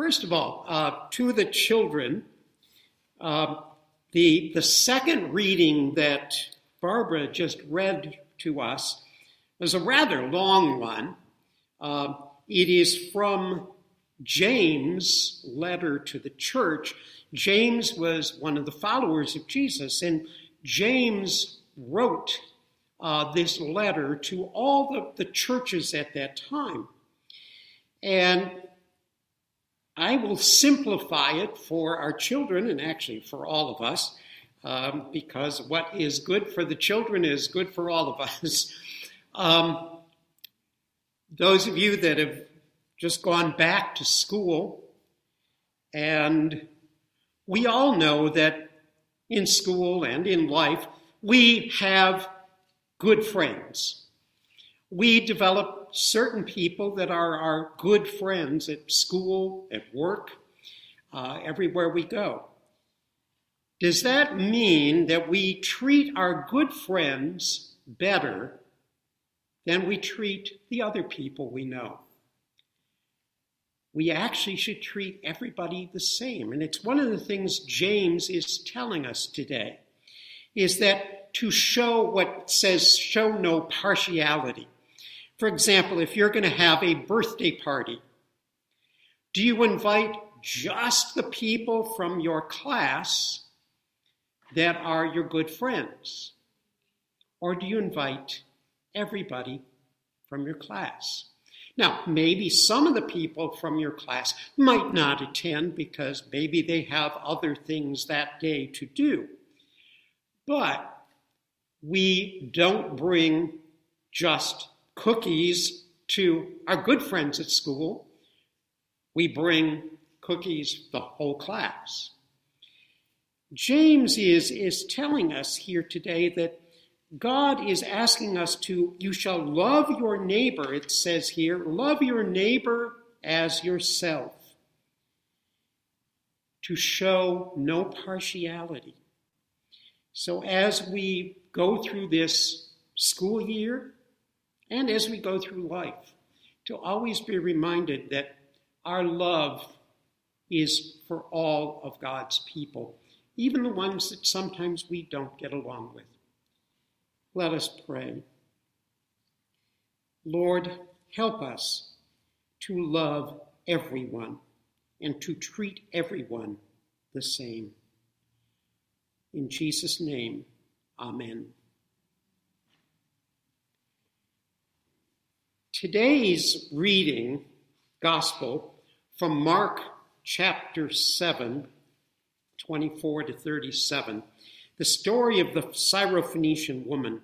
first of all, uh, to the children, uh, the, the second reading that Barbara just read to us is a rather long one. Uh, it is from James' letter to the church. James was one of the followers of Jesus, and James wrote uh, this letter to all the, the churches at that time. And I will simplify it for our children and actually for all of us, um, because what is good for the children is good for all of us. um, those of you that have just gone back to school, and we all know that in school and in life, we have good friends. We develop certain people that are our good friends at school, at work, uh, everywhere we go. Does that mean that we treat our good friends better than we treat the other people we know? We actually should treat everybody the same. And it's one of the things James is telling us today is that to show what says show no partiality. For example, if you're going to have a birthday party, do you invite just the people from your class that are your good friends? Or do you invite everybody from your class? Now, maybe some of the people from your class might not attend because maybe they have other things that day to do. But we don't bring just cookies to our good friends at school. We bring cookies the whole class. James is, is telling us here today that God is asking us to, you shall love your neighbor, it says here, love your neighbor as yourself, to show no partiality. So as we go through this school year, and as we go through life, to always be reminded that our love is for all of God's people, even the ones that sometimes we don't get along with. Let us pray. Lord, help us to love everyone and to treat everyone the same. In Jesus' name, amen. Today's reading, Gospel, from Mark chapter 7, 24 to 37, the story of the Syrophoenician woman,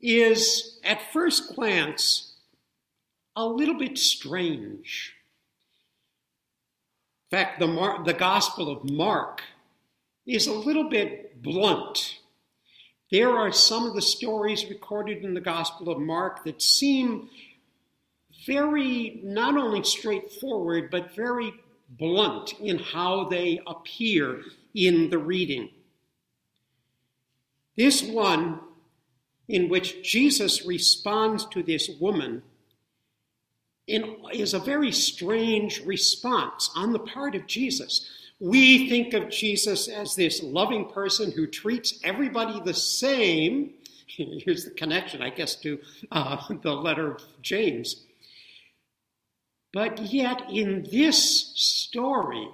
is at first glance a little bit strange. In fact, the, Mar- the Gospel of Mark is a little bit blunt. There are some of the stories recorded in the Gospel of Mark that seem very, not only straightforward, but very blunt in how they appear in the reading. This one, in which Jesus responds to this woman, in, is a very strange response on the part of Jesus. We think of Jesus as this loving person who treats everybody the same. Here's the connection, I guess, to uh, the letter of James. But yet, in this story,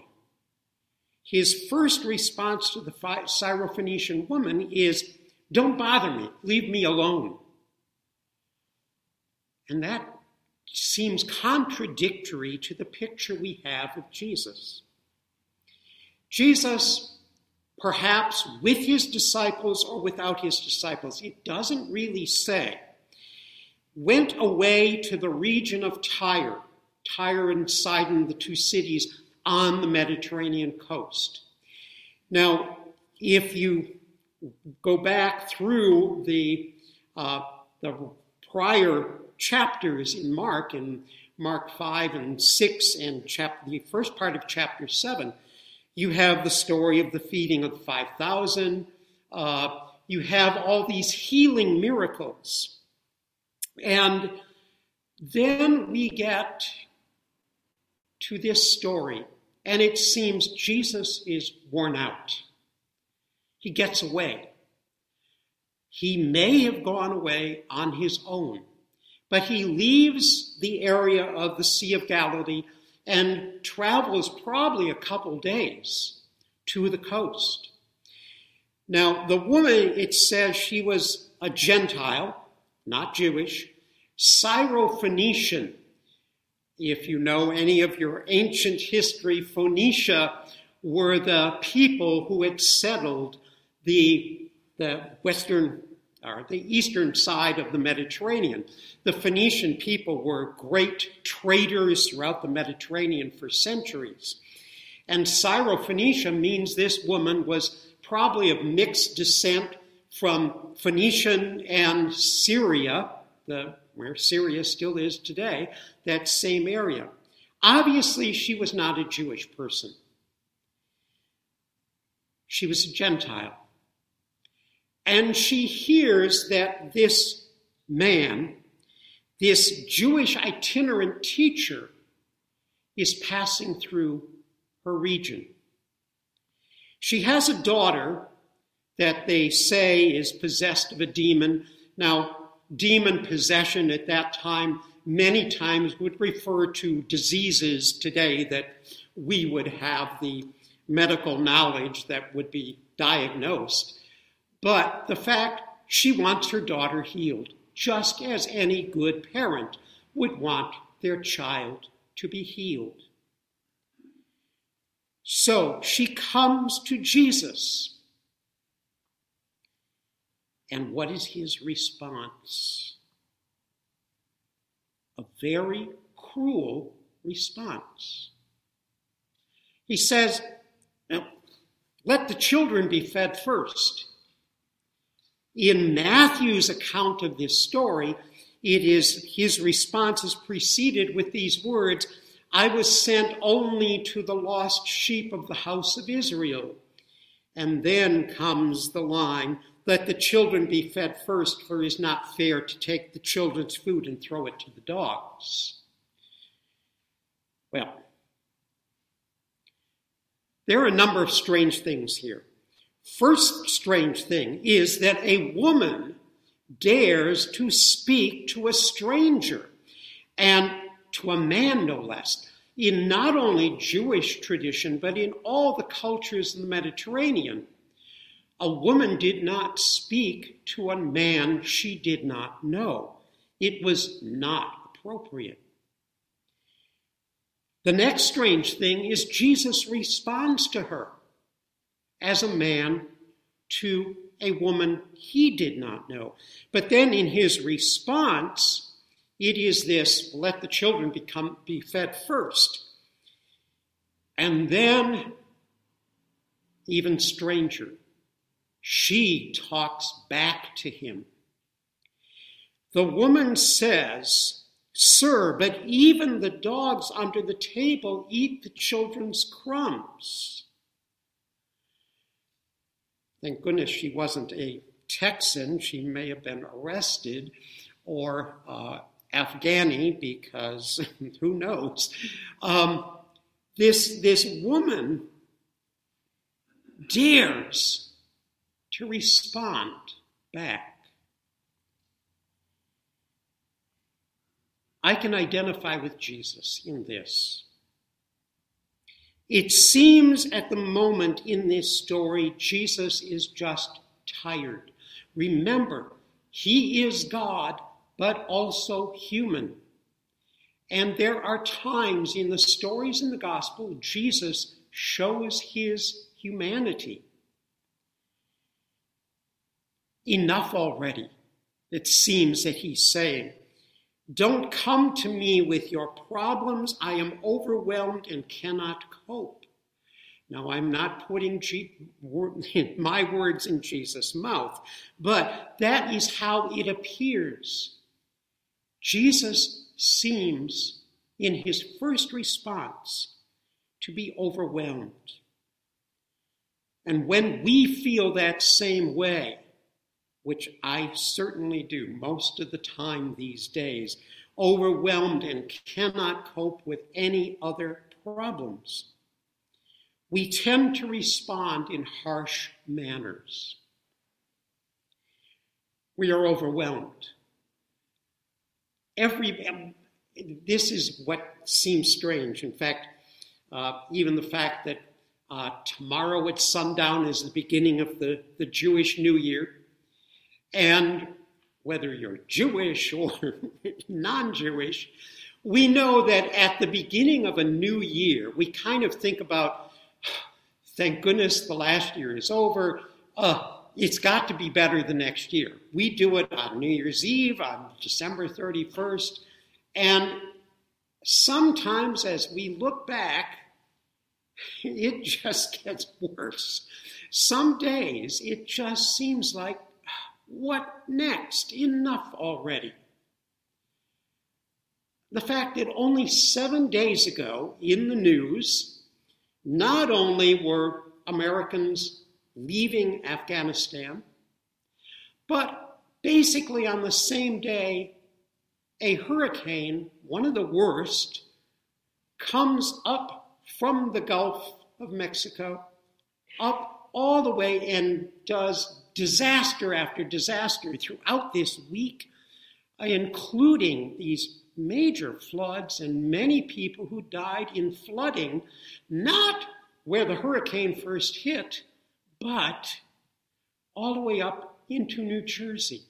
his first response to the Syrophoenician woman is, Don't bother me, leave me alone. And that seems contradictory to the picture we have of Jesus. Jesus, perhaps with his disciples or without his disciples, it doesn't really say, went away to the region of Tyre Tyre and Sidon, the two cities on the Mediterranean coast. Now, if you go back through the, uh, the prior chapters in Mark, in Mark 5 and 6 and chap- the first part of chapter 7, you have the story of the feeding of the 5,000. Uh, you have all these healing miracles. And then we get to this story and it seems Jesus is worn out. He gets away. He may have gone away on his own, but he leaves the area of the Sea of Galilee and travels probably a couple days to the coast. Now, the woman, it says she was a Gentile, not Jewish, Syrophoenician. If you know any of your ancient history, Phoenicia were the people who had settled the, the western or the eastern side of the Mediterranean. The Phoenician people were great traders throughout the Mediterranean for centuries. And Syrophoenicia means this woman was probably of mixed descent from Phoenician and Syria, the, where Syria still is today, that same area. Obviously, she was not a Jewish person. She was a Gentile. And she hears that this man, this Jewish itinerant teacher, is passing through her region. She has a daughter that they say is possessed of a demon. Now, demon possession at that time many times would refer to diseases today that we would have the medical knowledge that would be diagnosed. But the fact she wants her daughter healed, just as any good parent would want their child to be healed. So she comes to Jesus. And what is his response? A very cruel response. He says, Let the children be fed first. In Matthew's account of this story, it is his response is preceded with these words I was sent only to the lost sheep of the house of Israel. And then comes the line let the children be fed first, for it is not fair to take the children's food and throw it to the dogs. Well, there are a number of strange things here. First strange thing is that a woman dares to speak to a stranger and to a man, no less, in not only Jewish tradition, but in all the cultures in the Mediterranean. A woman did not speak to a man she did not know. It was not appropriate. The next strange thing is Jesus responds to her as a man to a woman he did not know. But then in his response, it is this let the children become, be fed first. And then, even stranger, she talks back to him. The woman says, Sir, but even the dogs under the table eat the children's crumbs. Thank goodness she wasn't a Texan. She may have been arrested or uh, Afghani because who knows. Um, this, this woman dares to respond back. I can identify with Jesus in this. It seems at the moment in this story, Jesus is just tired. Remember, he is God, but also human. And there are times in the stories in the gospel, Jesus shows his humanity. Enough already, it seems that he's saying. Don't come to me with your problems. I am overwhelmed and cannot cope. Now, I'm not putting G- my words in Jesus' mouth, but that is how it appears. Jesus seems, in his first response, to be overwhelmed. And when we feel that same way, which I certainly do most of the time these days, overwhelmed and cannot cope with any other problems. we tend to respond in harsh manners. We are overwhelmed. Every, this is what seems strange. In fact, uh, even the fact that uh, tomorrow at sundown is the beginning of the, the Jewish New Year, and whether you're Jewish or non Jewish, we know that at the beginning of a new year, we kind of think about, thank goodness the last year is over. Uh, it's got to be better the next year. We do it on New Year's Eve, on December 31st, and sometimes as we look back, it just gets worse. Some days it just seems like, what next? Enough already. The fact that only seven days ago in the news, not only were Americans leaving Afghanistan, but basically on the same day, a hurricane, one of the worst, comes up from the Gulf of Mexico, up all the way and does disaster after disaster throughout this week, including these major floods and many people who died in flooding, not where the hurricane first hit, but all the way up into New Jersey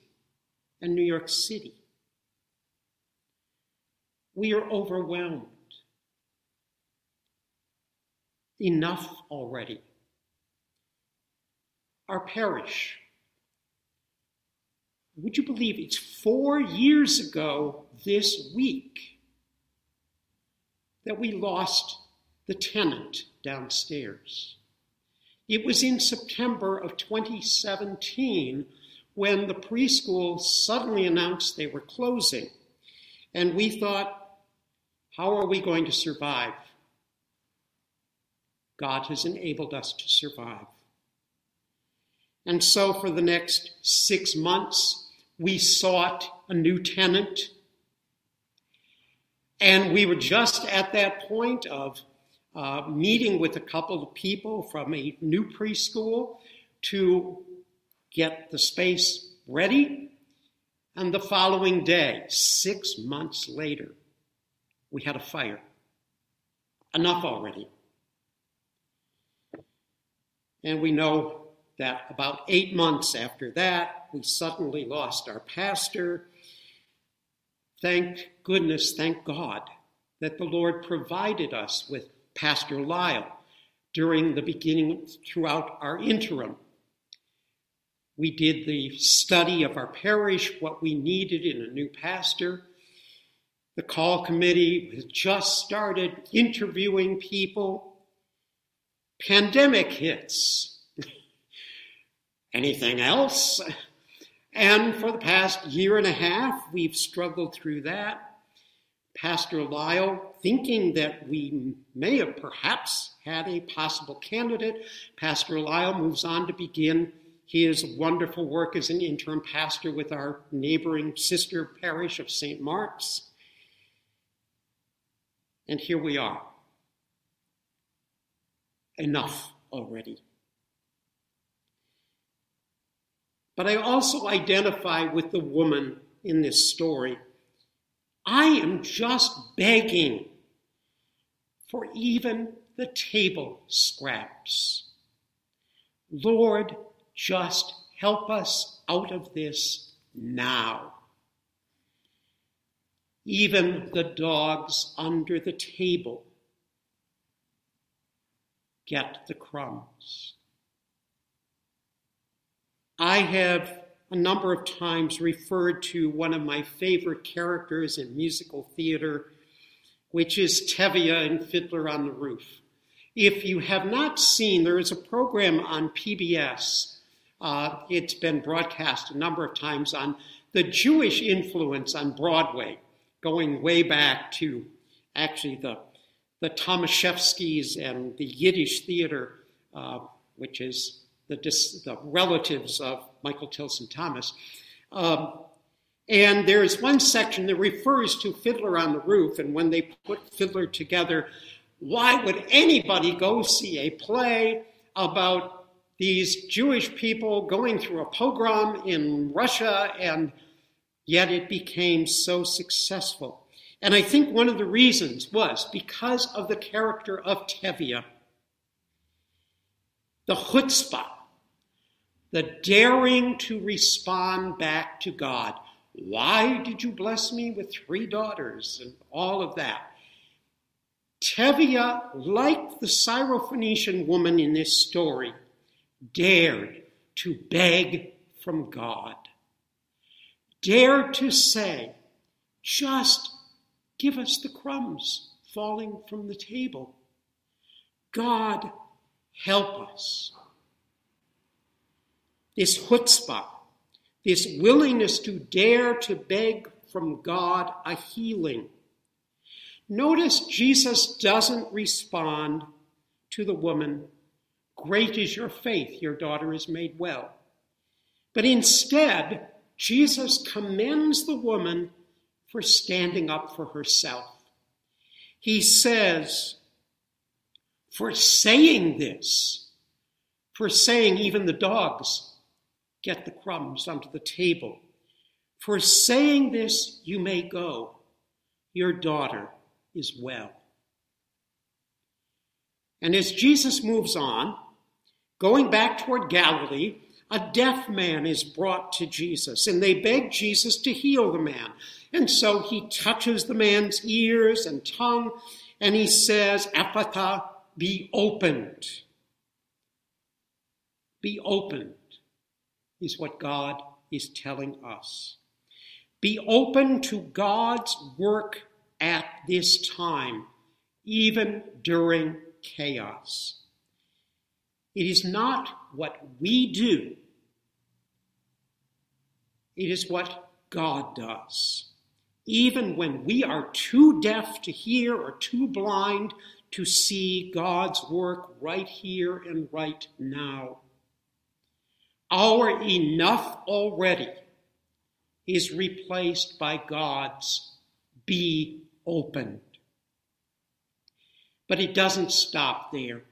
and New York City. We are overwhelmed. Enough already. Our parish. Would you believe it's four years ago this week that we lost the tenant downstairs? It was in September of 2017 when the preschool suddenly announced they were closing. And we thought, how are we going to survive? God has enabled us to survive. And so for the next six months, we sought a new tenant. And we were just at that point of uh, meeting with a couple of people from a new preschool to get the space ready. And the following day, six months later, we had a fire. Enough already. And we know that about eight months after that, we suddenly lost our pastor. Thank goodness, thank God, that the Lord provided us with Pastor Lyle during the beginning, throughout our interim. We did the study of our parish, what we needed in a new pastor. The call committee has just started interviewing people. Pandemic hits. Anything else? And for the past year and a half, we've struggled through that. Pastor Lyle, thinking that we may have perhaps had a possible candidate, Pastor Lyle moves on to begin his wonderful work as an interim pastor with our neighboring sister parish of St. Mark's. And here we are. Enough already. But I also identify with the woman in this story. I am just begging for even the table scraps. Lord, just help us out of this now. Even the dogs under the table get the crumbs. I have a number of times referred to one of my favorite characters in musical theater, which is Tevye in Fiddler on the Roof. If you have not seen, there is a program on PBS. Uh, it's been broadcast a number of times on the Jewish influence on Broadway going way back to actually the, the Thomashefskys and the Yiddish theater, uh, which is the, dis, the, relatives of Michael Tilson Thomas. Um, and there is one section that refers to Fiddler on the Roof, and when they put Fiddler together, Why would anybody go see a play about these Jewish people going through a pogrom in Russia and yet it became so successful? And I think one of the reasons was because of the character of Tevye. The chutzpah, the daring to respond back to God. Why did you bless me with three daughters? And all of that. Tevye, like the Syrophoenician woman in this story, dared to beg from God, dared to say, just give us the crumbs falling from the table. God, help us. This chutzpah, this willingness to dare to beg from God a healing Notice Jesus doesn't respond to the woman, Great is your faith, your daughter is made well. But instead, Jesus commends the woman for standing up for herself. He says, for saying this, for saying even the dogs get the crumbs onto the table, for saying this, you may go. Your daughter is well. And as Jesus moves on, going back toward Galilee, a deaf man is brought to Jesus, and they beg Jesus to heal the man. And so he touches the man's ears and tongue, and he says, Ephphatha, be opened. Be opened is what God is telling us. Be open to God's work at this time, even during chaos. It is not what we do, it is what God does. Even when we are too deaf to hear or too blind to see God's work right here and right now. Our enough already is replaced by God's be opened. But it doesn't stop there.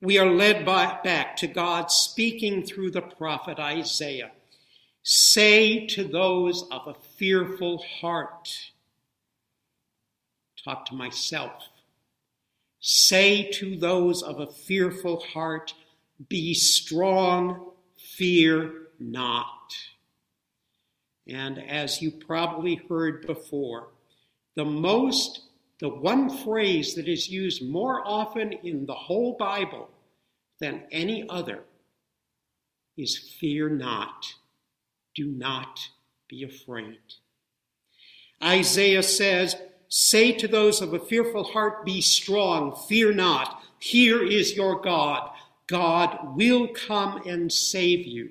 We are led by, back to God speaking through the prophet Isaiah. Say to those of a fearful heart, talk to myself. Say to those of a fearful heart, be strong, fear not. And as you probably heard before, the most, the one phrase that is used more often in the whole Bible than any other is fear not. Do not be afraid. Isaiah says, Say to those of a fearful heart, Be strong, fear not. Here is your God. God will come and save you.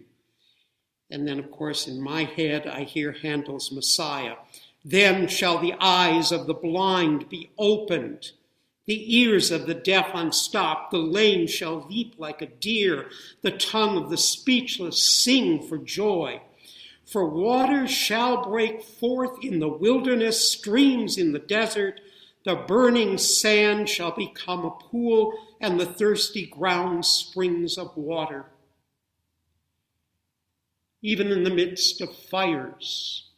And then, of course, in my head, I hear Handel's Messiah. Then shall the eyes of the blind be opened, the ears of the deaf unstopped, the lame shall leap like a deer, the tongue of the speechless sing for joy. For waters shall break forth in the wilderness, streams in the desert. The burning sand shall become a pool, and the thirsty ground springs of water. Even in the midst of fires,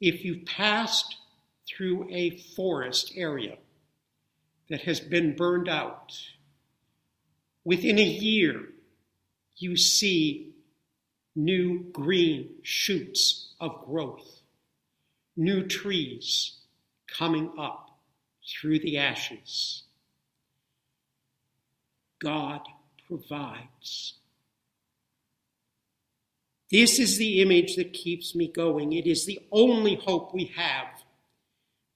if you've passed through a forest area that has been burned out, within a year you see new green shoots of growth, new trees coming up through the ashes. God provides. This is the image that keeps me going. It is the only hope we have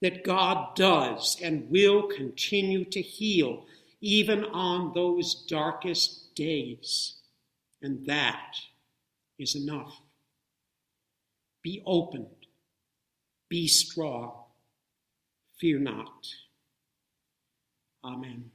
that God does and will continue to heal even on those darkest days. And that is enough. Be opened, be strong, fear not. Amen.